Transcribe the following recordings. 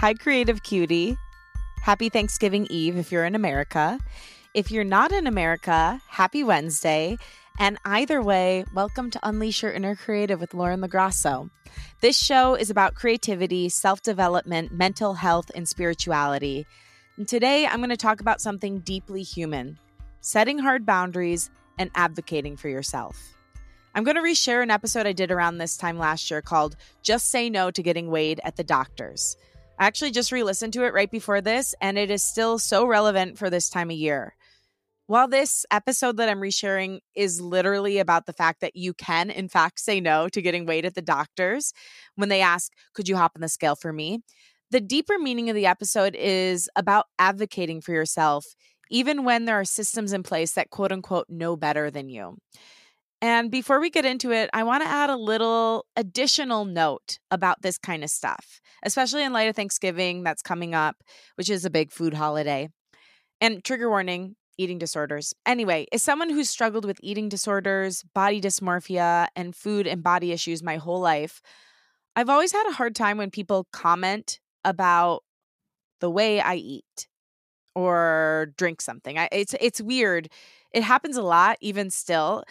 Hi, Creative Cutie. Happy Thanksgiving Eve if you're in America. If you're not in America, happy Wednesday. And either way, welcome to Unleash Your Inner Creative with Lauren LaGrasso. This show is about creativity, self development, mental health, and spirituality. And today I'm going to talk about something deeply human setting hard boundaries and advocating for yourself. I'm going to reshare an episode I did around this time last year called Just Say No to Getting Weighed at the Doctors. I actually just re listened to it right before this, and it is still so relevant for this time of year. While this episode that I'm resharing is literally about the fact that you can, in fact, say no to getting weighed at the doctors when they ask, Could you hop on the scale for me? The deeper meaning of the episode is about advocating for yourself, even when there are systems in place that quote unquote know better than you. And before we get into it, I want to add a little additional note about this kind of stuff, especially in light of Thanksgiving that's coming up, which is a big food holiday. And trigger warning eating disorders. Anyway, as someone who's struggled with eating disorders, body dysmorphia, and food and body issues my whole life, I've always had a hard time when people comment about the way I eat or drink something. I, it's it's weird. It happens a lot even still.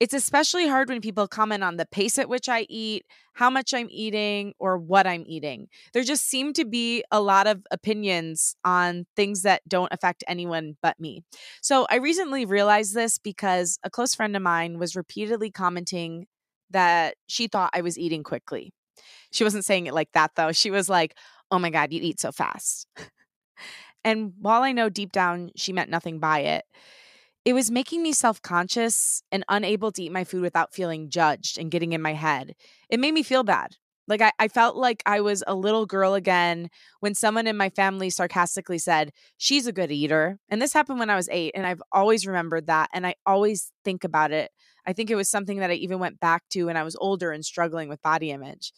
It's especially hard when people comment on the pace at which I eat, how much I'm eating, or what I'm eating. There just seem to be a lot of opinions on things that don't affect anyone but me. So I recently realized this because a close friend of mine was repeatedly commenting that she thought I was eating quickly. She wasn't saying it like that though. She was like, oh my God, you eat so fast. and while I know deep down she meant nothing by it, it was making me self conscious and unable to eat my food without feeling judged and getting in my head. It made me feel bad. Like I, I felt like I was a little girl again when someone in my family sarcastically said, She's a good eater. And this happened when I was eight. And I've always remembered that. And I always think about it. I think it was something that I even went back to when I was older and struggling with body image.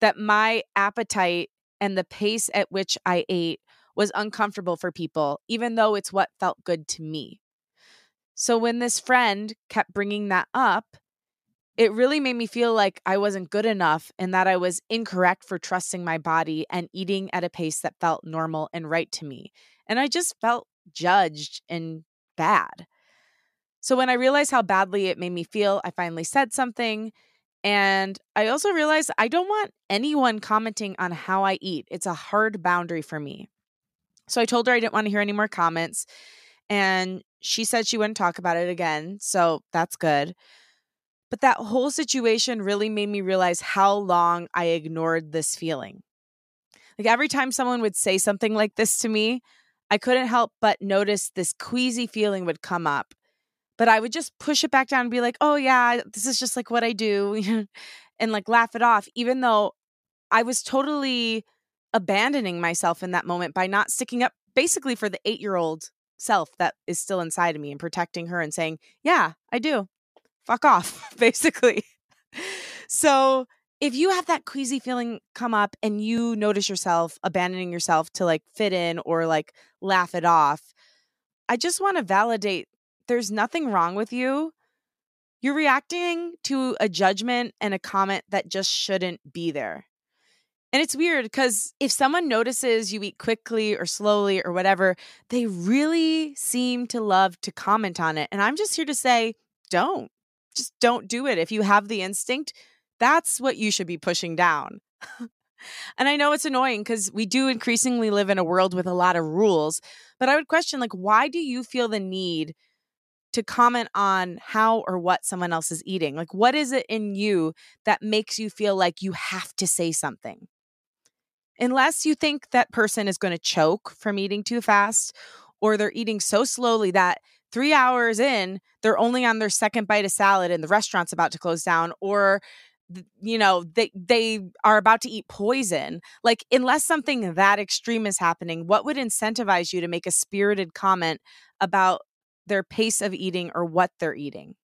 That my appetite and the pace at which I ate was uncomfortable for people, even though it's what felt good to me. So when this friend kept bringing that up, it really made me feel like I wasn't good enough and that I was incorrect for trusting my body and eating at a pace that felt normal and right to me. And I just felt judged and bad. So when I realized how badly it made me feel, I finally said something. And I also realized I don't want anyone commenting on how I eat. It's a hard boundary for me. So I told her I didn't want to hear any more comments. And she said she wouldn't talk about it again. So that's good. But that whole situation really made me realize how long I ignored this feeling. Like every time someone would say something like this to me, I couldn't help but notice this queasy feeling would come up. But I would just push it back down and be like, oh, yeah, this is just like what I do, and like laugh it off, even though I was totally abandoning myself in that moment by not sticking up basically for the eight year old self that is still inside of me and protecting her and saying, Yeah, I do. Fuck off, basically. so if you have that queasy feeling come up and you notice yourself abandoning yourself to like fit in or like laugh it off, I just want to validate there's nothing wrong with you. You're reacting to a judgment and a comment that just shouldn't be there. And it's weird because if someone notices you eat quickly or slowly or whatever, they really seem to love to comment on it. And I'm just here to say, don't. Just don't do it. If you have the instinct, that's what you should be pushing down. and I know it's annoying because we do increasingly live in a world with a lot of rules, but I would question like why do you feel the need to comment on how or what someone else is eating? Like what is it in you that makes you feel like you have to say something? Unless you think that person is going to choke from eating too fast or they're eating so slowly that three hours in, they're only on their second bite of salad and the restaurant's about to close down, or you know they they are about to eat poison. Like unless something that extreme is happening what would incentivize you to make a spirited comment about their pace of eating or what they're eating?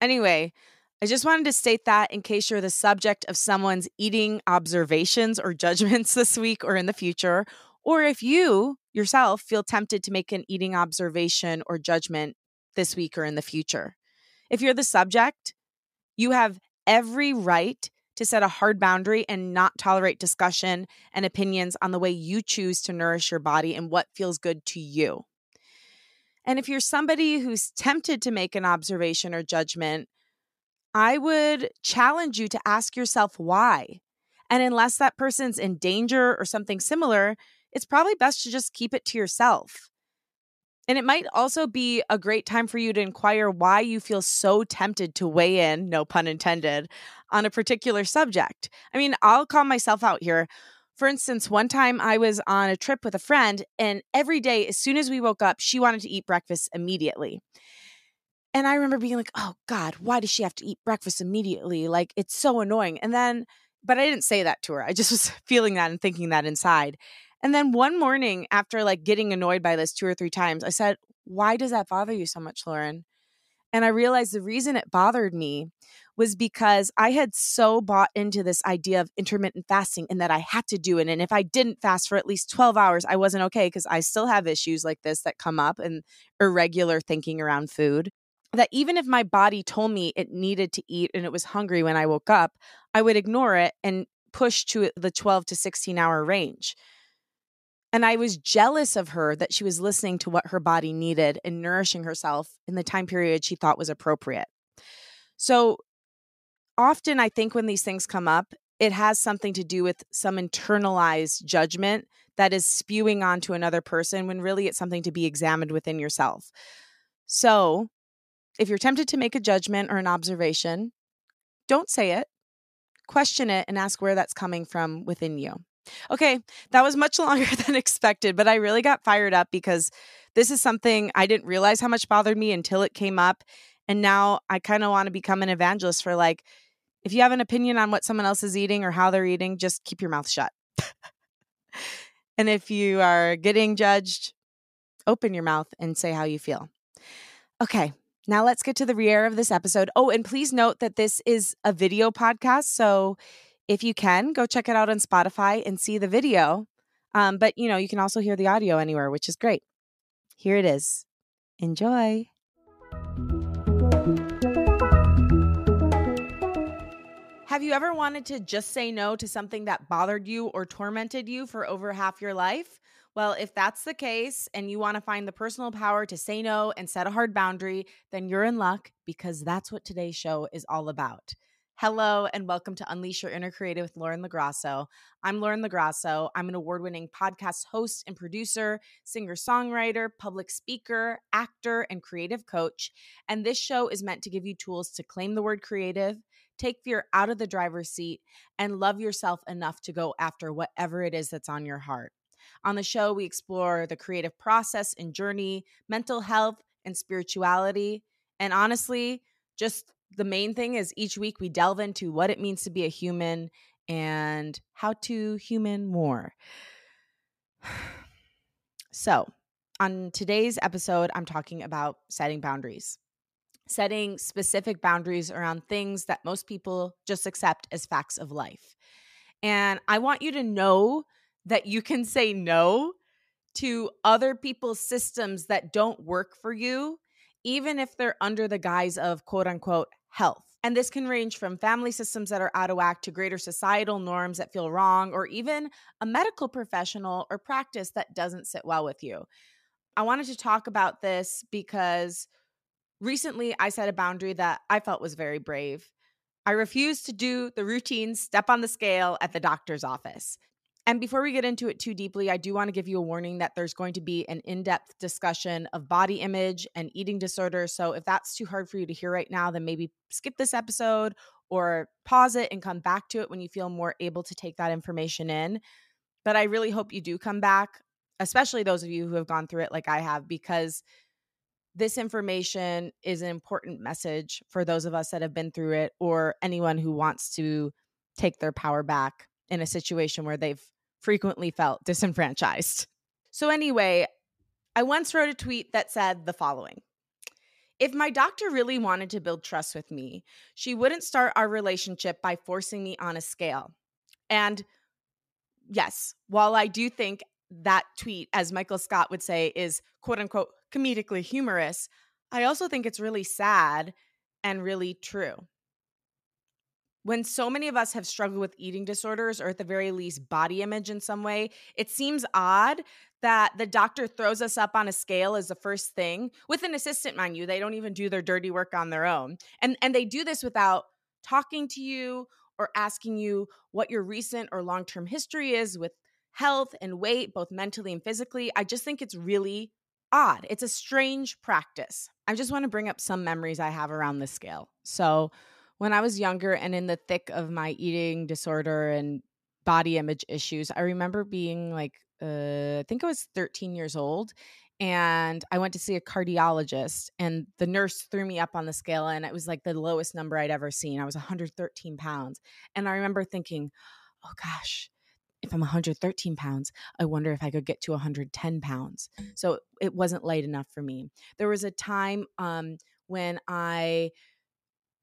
Anyway I just wanted to state that in case you're the subject of someone's eating observations or judgments this week or in the future, or if you yourself feel tempted to make an eating observation or judgment this week or in the future. If you're the subject, you have every right to set a hard boundary and not tolerate discussion and opinions on the way you choose to nourish your body and what feels good to you. And if you're somebody who's tempted to make an observation or judgment, I would challenge you to ask yourself why. And unless that person's in danger or something similar, it's probably best to just keep it to yourself. And it might also be a great time for you to inquire why you feel so tempted to weigh in, no pun intended, on a particular subject. I mean, I'll call myself out here. For instance, one time I was on a trip with a friend, and every day, as soon as we woke up, she wanted to eat breakfast immediately. And I remember being like, oh God, why does she have to eat breakfast immediately? Like, it's so annoying. And then, but I didn't say that to her. I just was feeling that and thinking that inside. And then one morning, after like getting annoyed by this two or three times, I said, Why does that bother you so much, Lauren? And I realized the reason it bothered me was because I had so bought into this idea of intermittent fasting and that I had to do it. And if I didn't fast for at least 12 hours, I wasn't okay because I still have issues like this that come up and irregular thinking around food. That even if my body told me it needed to eat and it was hungry when I woke up, I would ignore it and push to the 12 to 16 hour range. And I was jealous of her that she was listening to what her body needed and nourishing herself in the time period she thought was appropriate. So often, I think when these things come up, it has something to do with some internalized judgment that is spewing onto another person when really it's something to be examined within yourself. So, if you're tempted to make a judgment or an observation, don't say it, question it, and ask where that's coming from within you. Okay, that was much longer than expected, but I really got fired up because this is something I didn't realize how much bothered me until it came up. And now I kind of want to become an evangelist for like, if you have an opinion on what someone else is eating or how they're eating, just keep your mouth shut. and if you are getting judged, open your mouth and say how you feel. Okay, now let's get to the rear of this episode. Oh, and please note that this is a video podcast. So if you can, go check it out on Spotify and see the video. Um, but you know, you can also hear the audio anywhere, which is great. Here it is. Enjoy. Have you ever wanted to just say no to something that bothered you or tormented you for over half your life? Well, if that's the case and you want to find the personal power to say no and set a hard boundary, then you're in luck because that's what today's show is all about. Hello, and welcome to Unleash Your Inner Creative with Lauren LaGrasso. I'm Lauren LaGrasso. I'm an award winning podcast host and producer, singer songwriter, public speaker, actor, and creative coach. And this show is meant to give you tools to claim the word creative, take fear out of the driver's seat, and love yourself enough to go after whatever it is that's on your heart. On the show, we explore the creative process and journey, mental health, and spirituality. And honestly, just the main thing is each week we delve into what it means to be a human and how to human more. So, on today's episode, I'm talking about setting boundaries, setting specific boundaries around things that most people just accept as facts of life. And I want you to know that you can say no to other people's systems that don't work for you, even if they're under the guise of quote unquote health. And this can range from family systems that are out of whack to greater societal norms that feel wrong, or even a medical professional or practice that doesn't sit well with you. I wanted to talk about this because recently I set a boundary that I felt was very brave. I refused to do the routine step on the scale at the doctor's office. And before we get into it too deeply, I do want to give you a warning that there's going to be an in depth discussion of body image and eating disorders. So if that's too hard for you to hear right now, then maybe skip this episode or pause it and come back to it when you feel more able to take that information in. But I really hope you do come back, especially those of you who have gone through it like I have, because this information is an important message for those of us that have been through it or anyone who wants to take their power back in a situation where they've frequently felt disenfranchised. So, anyway, I once wrote a tweet that said the following If my doctor really wanted to build trust with me, she wouldn't start our relationship by forcing me on a scale. And yes, while I do think that tweet, as Michael Scott would say, is quote unquote comedically humorous, I also think it's really sad and really true. When so many of us have struggled with eating disorders or at the very least body image in some way, it seems odd that the doctor throws us up on a scale as the first thing with an assistant mind you they don't even do their dirty work on their own. And and they do this without talking to you or asking you what your recent or long-term history is with health and weight both mentally and physically. I just think it's really odd. It's a strange practice. I just want to bring up some memories i have around this scale. So when i was younger and in the thick of my eating disorder and body image issues i remember being like uh, I think I was 13 years old and I went to see a cardiologist and the nurse threw me up on the scale and it was like the lowest number I'd ever seen. I was 113 pounds. And I remember thinking, oh gosh, if I'm 113 pounds, I wonder if I could get to 110 pounds. So it wasn't light enough for me. There was a time um, when I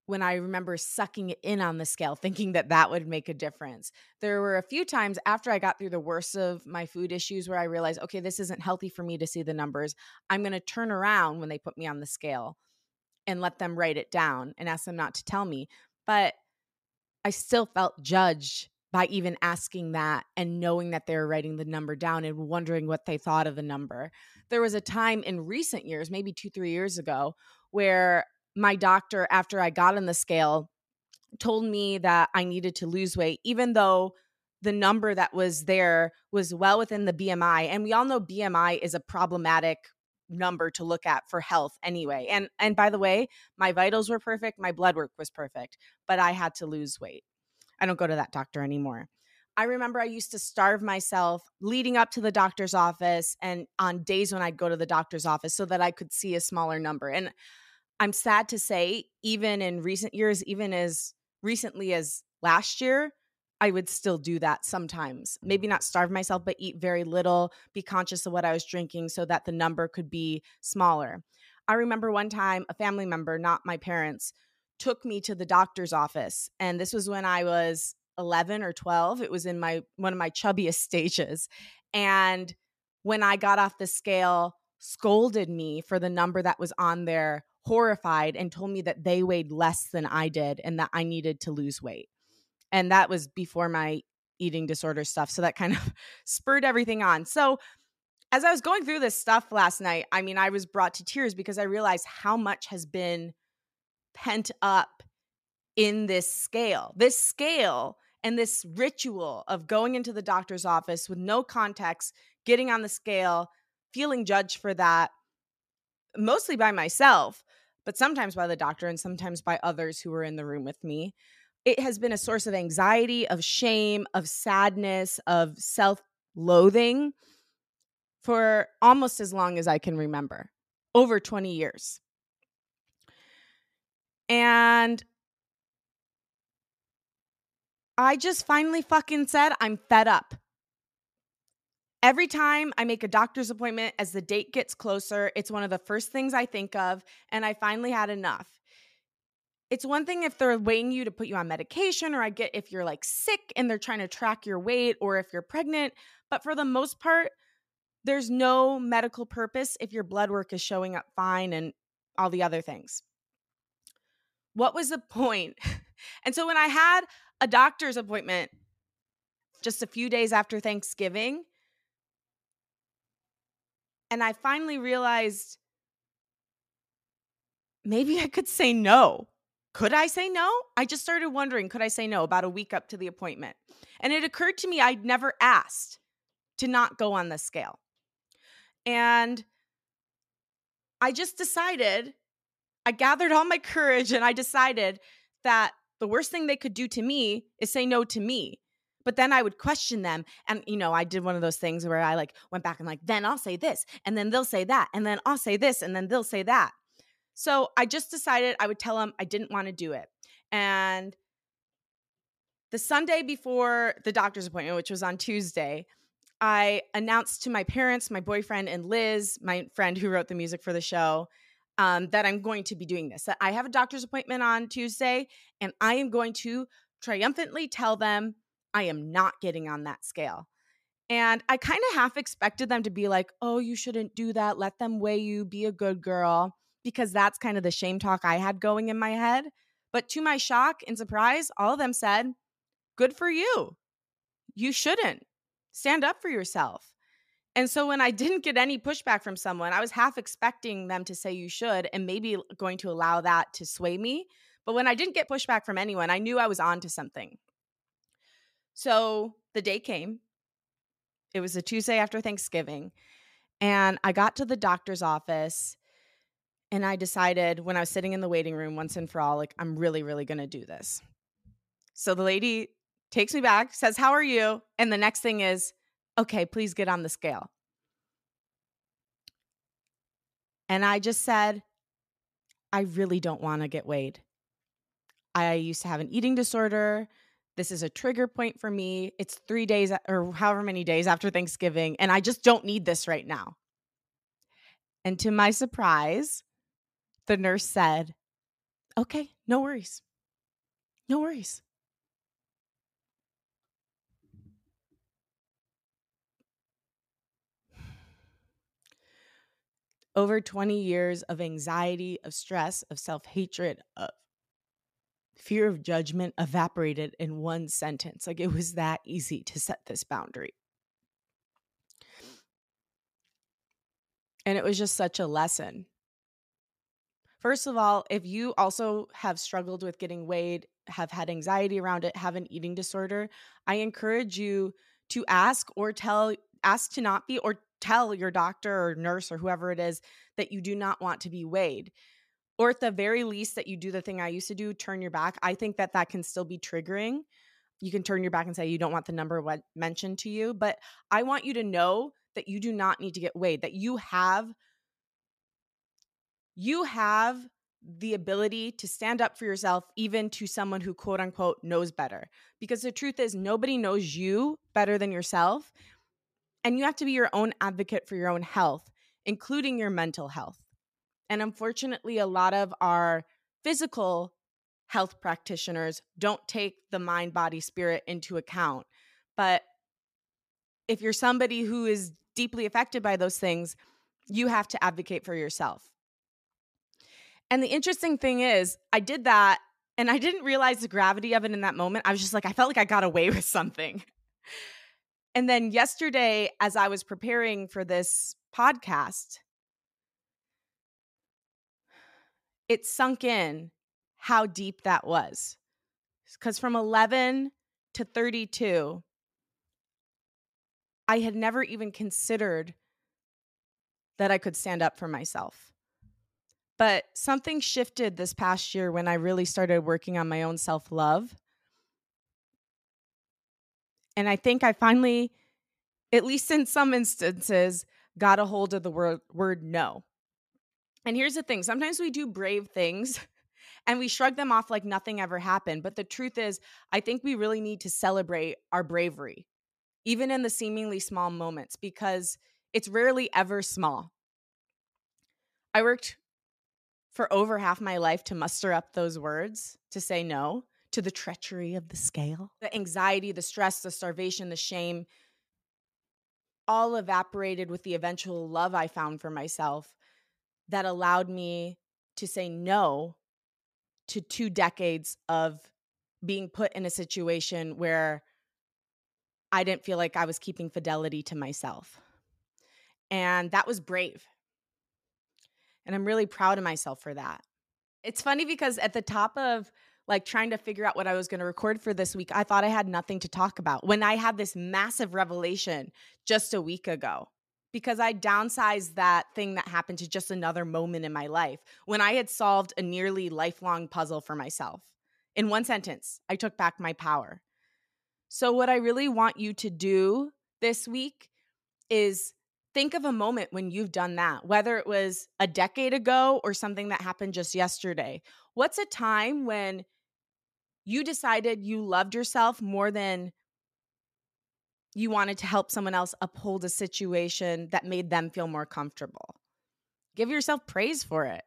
when I remember sucking it in on the scale, thinking that that would make a difference. There were a few times after I got through the worst of my food issues where I realized, okay, this isn't healthy for me to see the numbers. I'm going to turn around when they put me on the scale and let them write it down and ask them not to tell me. But I still felt judged by even asking that and knowing that they were writing the number down and wondering what they thought of the number. There was a time in recent years, maybe two, three years ago, where my doctor, after I got on the scale, told me that I needed to lose weight, even though the number that was there was well within the BMI. And we all know BMI is a problematic number to look at for health anyway. And and by the way, my vitals were perfect, my blood work was perfect, but I had to lose weight. I don't go to that doctor anymore. I remember I used to starve myself leading up to the doctor's office and on days when I'd go to the doctor's office so that I could see a smaller number. And I'm sad to say, even in recent years, even as recently as last year, I would still do that sometimes. Maybe mm-hmm. not starve myself, but eat very little, be conscious of what I was drinking so that the number could be smaller. I remember one time a family member, not my parents, took me to the doctor's office. And this was when I was 11 or 12. It was in my one of my chubbiest stages. And when I got off the scale, scolded me for the number that was on there horrified and told me that they weighed less than I did and that I needed to lose weight. And that was before my eating disorder stuff. So that kind of spurred everything on. So as I was going through this stuff last night, I mean, I was brought to tears because I realized how much has been pent up in this scale. This scale and this ritual of going into the doctor's office with no context, getting on the scale, feeling judged for that, mostly by myself, but sometimes by the doctor and sometimes by others who were in the room with me. It has been a source of anxiety, of shame, of sadness, of self loathing for almost as long as I can remember over 20 years. And I just finally fucking said, I'm fed up. Every time I make a doctor's appointment, as the date gets closer, it's one of the first things I think of, and I finally had enough. It's one thing if they're weighing you to put you on medication, or I get if you're like sick and they're trying to track your weight, or if you're pregnant. But for the most part, there's no medical purpose if your blood work is showing up fine and all the other things. What was the point? and so when I had a doctor's appointment just a few days after Thanksgiving, and I finally realized maybe I could say no. Could I say no? I just started wondering could I say no about a week up to the appointment? And it occurred to me I'd never asked to not go on the scale. And I just decided, I gathered all my courage and I decided that the worst thing they could do to me is say no to me but then I would question them. And, you know, I did one of those things where I like went back and like, then I'll say this, and then they'll say that, and then I'll say this, and then they'll say that. So I just decided I would tell them I didn't want to do it. And the Sunday before the doctor's appointment, which was on Tuesday, I announced to my parents, my boyfriend, and Liz, my friend who wrote the music for the show, um, that I'm going to be doing this. That I have a doctor's appointment on Tuesday, and I am going to triumphantly tell them I am not getting on that scale. And I kind of half expected them to be like, oh, you shouldn't do that. Let them weigh you. Be a good girl. Because that's kind of the shame talk I had going in my head. But to my shock and surprise, all of them said, Good for you. You shouldn't. Stand up for yourself. And so when I didn't get any pushback from someone, I was half expecting them to say you should and maybe going to allow that to sway me. But when I didn't get pushback from anyone, I knew I was on to something. So the day came. It was a Tuesday after Thanksgiving. And I got to the doctor's office and I decided when I was sitting in the waiting room once and for all, like, I'm really, really going to do this. So the lady takes me back, says, How are you? And the next thing is, Okay, please get on the scale. And I just said, I really don't want to get weighed. I used to have an eating disorder. This is a trigger point for me. It's three days or however many days after Thanksgiving, and I just don't need this right now. And to my surprise, the nurse said, Okay, no worries. No worries. Over 20 years of anxiety, of stress, of self hatred, of fear of judgment evaporated in one sentence. Like it was that easy to set this boundary. And it was just such a lesson First of all, if you also have struggled with getting weighed, have had anxiety around it, have an eating disorder, I encourage you to ask or tell, ask to not be, or tell your doctor or nurse or whoever it is that you do not want to be weighed. Or at the very least, that you do the thing I used to do, turn your back. I think that that can still be triggering. You can turn your back and say you don't want the number what mentioned to you, but I want you to know that you do not need to get weighed, that you have you have the ability to stand up for yourself, even to someone who quote unquote knows better. Because the truth is, nobody knows you better than yourself. And you have to be your own advocate for your own health, including your mental health. And unfortunately, a lot of our physical health practitioners don't take the mind, body, spirit into account. But if you're somebody who is deeply affected by those things, you have to advocate for yourself. And the interesting thing is, I did that and I didn't realize the gravity of it in that moment. I was just like, I felt like I got away with something. And then yesterday, as I was preparing for this podcast, it sunk in how deep that was. Because from 11 to 32, I had never even considered that I could stand up for myself. But something shifted this past year when I really started working on my own self love. And I think I finally, at least in some instances, got a hold of the word, word no. And here's the thing sometimes we do brave things and we shrug them off like nothing ever happened. But the truth is, I think we really need to celebrate our bravery, even in the seemingly small moments, because it's rarely ever small. I worked for over half my life to muster up those words to say no to the treachery of the scale, the anxiety, the stress, the starvation, the shame, all evaporated with the eventual love I found for myself that allowed me to say no to two decades of being put in a situation where I didn't feel like I was keeping fidelity to myself. And that was brave. And I'm really proud of myself for that. It's funny because at the top of like trying to figure out what I was going to record for this week, I thought I had nothing to talk about when I had this massive revelation just a week ago because I downsized that thing that happened to just another moment in my life when I had solved a nearly lifelong puzzle for myself. In one sentence, I took back my power. So, what I really want you to do this week is think of a moment when you've done that, whether it was a decade ago or something that happened just yesterday. What's a time when you decided you loved yourself more than you wanted to help someone else uphold a situation that made them feel more comfortable? Give yourself praise for it.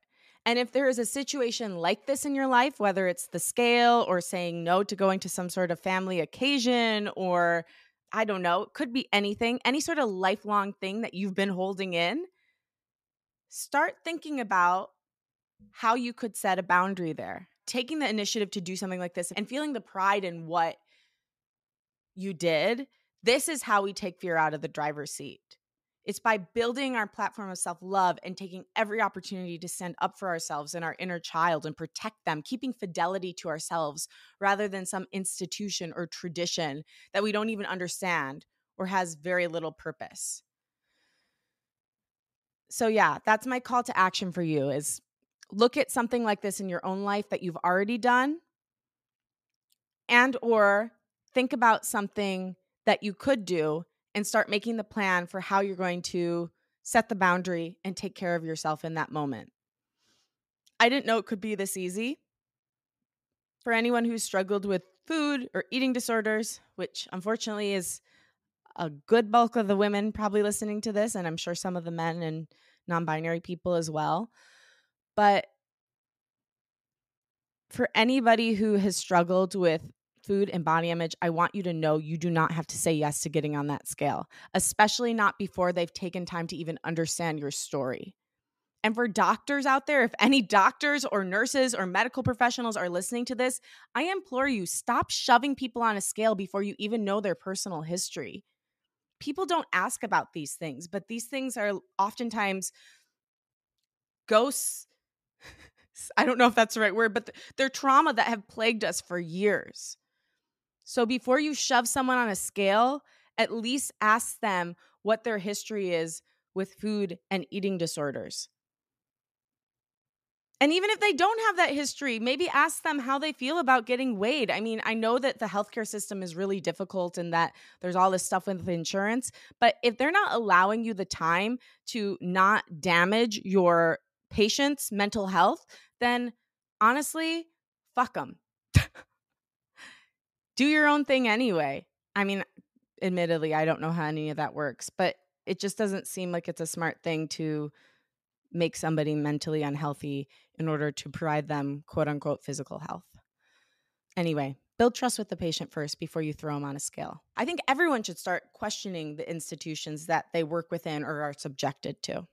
And if there is a situation like this in your life, whether it's the scale or saying no to going to some sort of family occasion or I don't know, it could be anything, any sort of lifelong thing that you've been holding in. Start thinking about how you could set a boundary there. taking the initiative to do something like this and feeling the pride in what you did, this is how we take fear out of the driver's seat. It's by building our platform of self love and taking every opportunity to stand up for ourselves and our inner child and protect them, keeping fidelity to ourselves rather than some institution or tradition that we don't even understand or has very little purpose. So yeah, that's my call to action for you is look at something like this in your own life that you've already done and or think about something that you could do and start making the plan for how you're going to set the boundary and take care of yourself in that moment. I didn't know it could be this easy. For anyone who's struggled with food or eating disorders, which unfortunately is a good bulk of the women probably listening to this, and I'm sure some of the men and non binary people as well. But for anybody who has struggled with food and body image, I want you to know you do not have to say yes to getting on that scale, especially not before they've taken time to even understand your story. And for doctors out there, if any doctors or nurses or medical professionals are listening to this, I implore you stop shoving people on a scale before you even know their personal history. People don't ask about these things, but these things are oftentimes ghosts. I don't know if that's the right word, but they're trauma that have plagued us for years. So before you shove someone on a scale, at least ask them what their history is with food and eating disorders. And even if they don't have that history, maybe ask them how they feel about getting weighed. I mean, I know that the healthcare system is really difficult and that there's all this stuff with insurance, but if they're not allowing you the time to not damage your patient's mental health, then honestly, fuck them do your own thing anyway. I mean, admittedly, I don't know how any of that works, but it just doesn't seem like it's a smart thing to make somebody mentally unhealthy in order to provide them quote unquote physical health. Anyway, build trust with the patient first before you throw them on a scale. I think everyone should start questioning the institutions that they work within or are subjected to.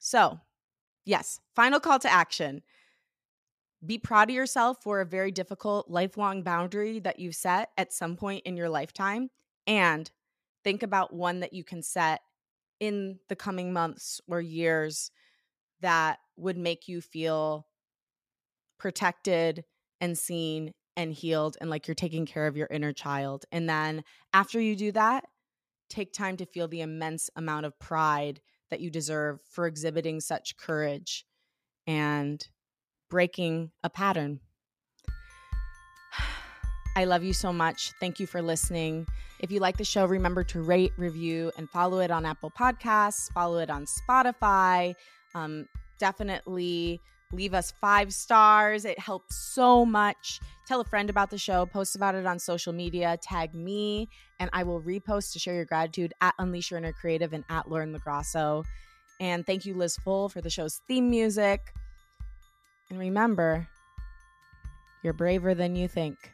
So, yes, final call to action be proud of yourself for a very difficult lifelong boundary that you set at some point in your lifetime and think about one that you can set in the coming months or years that would make you feel protected and seen and healed and like you're taking care of your inner child. And then after you do that, take time to feel the immense amount of pride that you deserve for exhibiting such courage and breaking a pattern. I love you so much. Thank you for listening. If you like the show, remember to rate, review, and follow it on Apple Podcasts, follow it on Spotify. Um, definitely leave us five stars. It helps so much. Tell a friend about the show, post about it on social media, tag me, and I will repost to share your gratitude at Unleash Your Inner Creative and at Lauren LaGrasso. And thank you, Liz Full, for the show's theme music. And remember, you're braver than you think,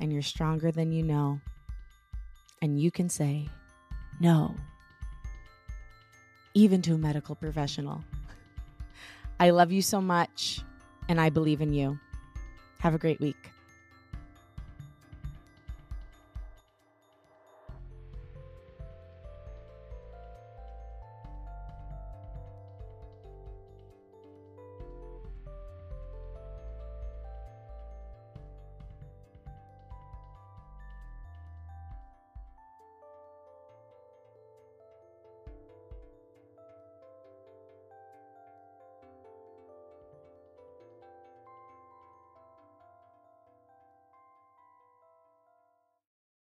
and you're stronger than you know. And you can say no, even to a medical professional. I love you so much, and I believe in you. Have a great week.